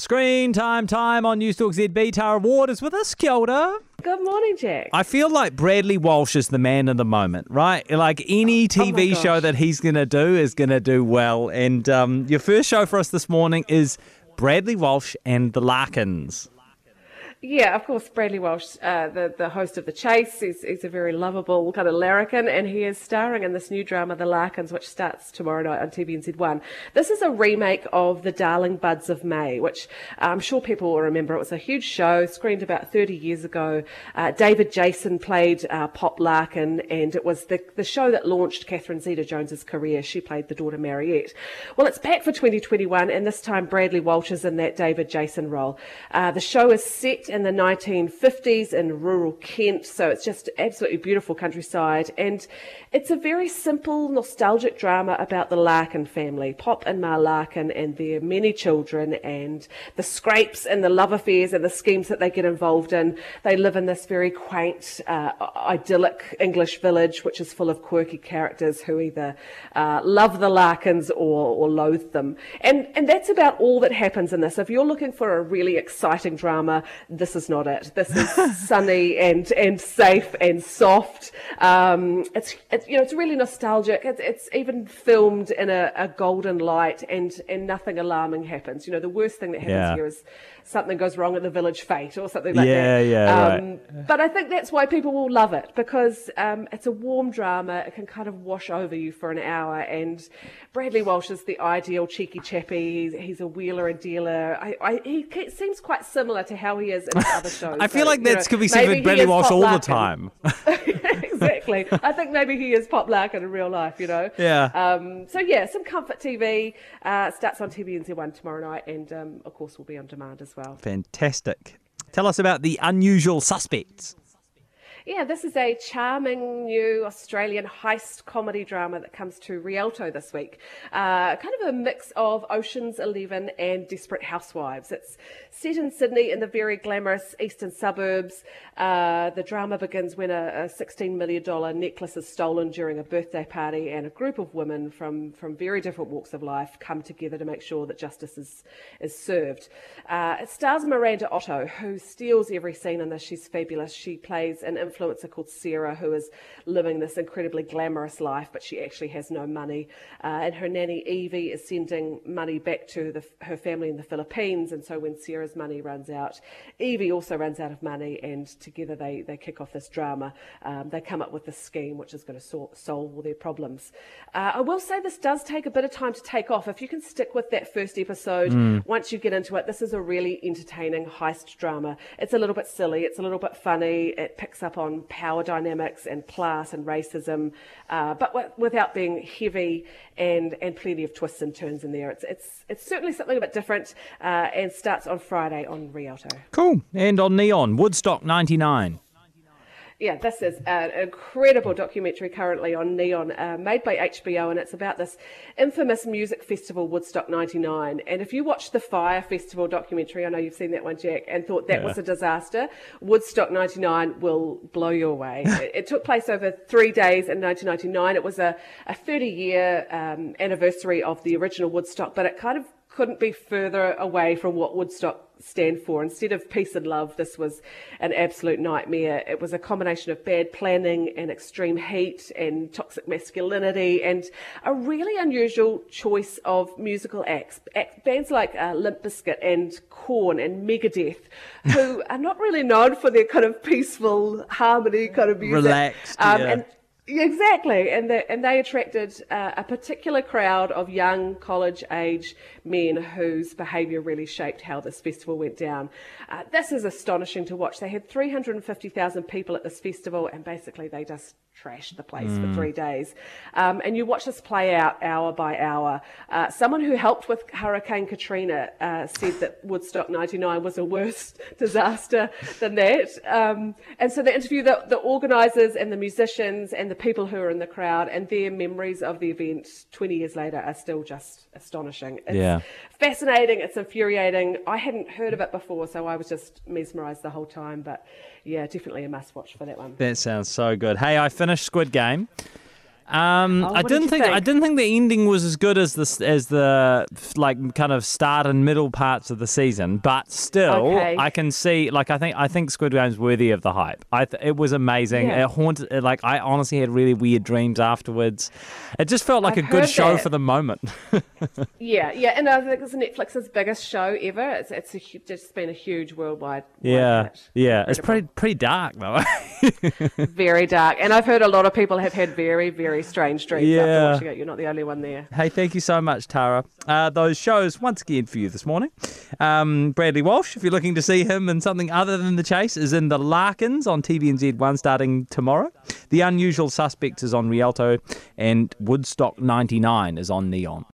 Screen time time on News Talk ZB. Tara Ward is with us. Kia ora. Good morning, Jack. I feel like Bradley Walsh is the man of the moment, right? Like any TV gosh. show that he's going to do is going to do well. And um, your first show for us this morning is Bradley Walsh and the Larkins. Yeah, of course, Bradley Walsh, uh, the, the host of The Chase, is, is a very lovable kind of larrikin, and he is starring in this new drama, The Larkins, which starts tomorrow night on TVNZ1. This is a remake of The Darling Buds of May, which I'm sure people will remember. It was a huge show, screened about 30 years ago. Uh, David Jason played uh, Pop Larkin, and it was the, the show that launched Catherine Zeta-Jones's career. She played the daughter Mariette. Well, it's back for 2021, and this time Bradley Walsh is in that David Jason role. Uh, the show is set in the 1950s in rural Kent, so it's just absolutely beautiful countryside. And it's a very simple, nostalgic drama about the Larkin family, Pop and Ma Larkin, and their many children, and the scrapes and the love affairs and the schemes that they get involved in. They live in this very quaint, uh, idyllic English village, which is full of quirky characters who either uh, love the Larkins or, or loathe them. And, and that's about all that happens in this. If you're looking for a really exciting drama, this is not it. This is sunny and, and safe and soft. Um, it's, it's, you know, it's really nostalgic. It's, it's even filmed in a, a golden light and, and nothing alarming happens. You know, the worst thing that happens Yeah. here is something goes wrong at the village fete or something like Yeah, that. yeah, Um, But I think that's why people will love it because um, it's a warm drama. It can kind of wash over you for an hour. And Bradley Walsh is the ideal cheeky chappy. He's, he's a wheeler and dealer. I, I, he seems quite similar to how he is other shows. I feel So, like that could be said with Bradley Walsh all the time. exactly. I think maybe he is Pop Larkin in real life, you know? Yeah. Um, so, yeah, some comfort TV. Uh, starts on TVNZ1 tomorrow night and, um, of course, will be on demand as well. Fantastic. Tell us about the unusual suspects. Yeah, this is a charming new Australian heist comedy drama that comes to Rialto this week. Uh, kind of a mix of Ocean's Eleven and Desperate Housewives. It's set in Sydney in the very glamorous eastern suburbs. Uh, the drama begins when a, a $16 million necklace is stolen during a birthday party, and a group of women from, from very different walks of life come together to make sure that justice is, is served. Uh, it stars Miranda Otto, who steals every scene in this. She's fabulous. She plays an called Sarah, who is living this incredibly glamorous life, but she actually has no money. Uh, and her nanny Evie is sending money back to the, her family in the Philippines. And so when Sarah's money runs out, Evie also runs out of money, and together they, they kick off this drama. Um, they come up with this scheme which is going to sol- solve all their problems. Uh, I will say this does take a bit of time to take off. If you can stick with that first episode, once you get into it, this is a really entertaining heist drama. It's a little bit silly, it's a little bit funny, it picks up on power dynamics and class and racism, uh, but w- without being heavy and, and plenty of twists and turns in there. It's, it's, it's certainly something a bit different uh, and starts on Friday on Rialto. Cool. And on Neon, Woodstock 99. Yeah, this is an incredible documentary currently on Neon, uh, made by HBO, and it's about this infamous music festival, Woodstock 99. And if you watched the Fyre Festival documentary, I know you've seen that one, Jack, and thought that was a disaster, Woodstock 99 will blow you away. it, it took place over three days in 1999. It was a, a 30 year um, anniversary of the original Woodstock, but it kind of couldn't be further away from what Woodstock stand for. Instead of peace and love, this was an absolute nightmare. It was a combination of bad planning and extreme heat and toxic masculinity and a really unusual choice of musical acts. Act- Bands like uh, Limp Bizkit and Korn and Megadeth, who are not really known for their kind of peaceful harmony kind of music. Relaxed, Um, yeah. And Exactly, and they, and they attracted uh, a particular crowd of young college age men whose behaviour really shaped how this festival went down. Uh, this is astonishing to watch. They had 350,000 people at this festival, and basically they just trashed the place for three days. Um, and you watch this play out hour by hour. Uh, someone who helped with Hurricane Katrina uh, said that Woodstock 99 was a worse disaster than that. Um, and so they interview the, the organisers and the musicians and the people who are in the crowd, and their memories of the event 20 years later are still just astonishing. It's Yeah. fascinating, it's infuriating. I hadn't heard of it before, so I was just mesmerised the whole time. But yeah, definitely a must watch for that one. That sounds so good. Hey, I finished Squid Game. Um, Oh, I did didn't you think, I didn't think the ending was as good as the as the like kind of start and middle parts of the season, but still, Okay. I can see like I think I think Squid Game's worthy of the hype. I th- it was amazing. Yeah. It haunted. it- Like I honestly had really weird dreams afterwards. It just felt like I've a good show that. for the moment. Yeah, yeah, and I think it's Netflix's biggest show ever. It's it's a, just been a huge worldwide. yeah, hit. yeah. It's pretty pretty dark though. very dark, and I've heard a lot of people have had very very strange dreams Yeah. after watching it. You're not the only one there. Hey, thank you so much, Tara. Uh, those shows, once again, for you this morning. Um, Bradley Walsh, if you're looking to see him in something other than The Chase, is in The Larkins on TVNZ1 starting tomorrow. The Unusual Suspects is on Rialto, and Woodstock 99 is on Neon.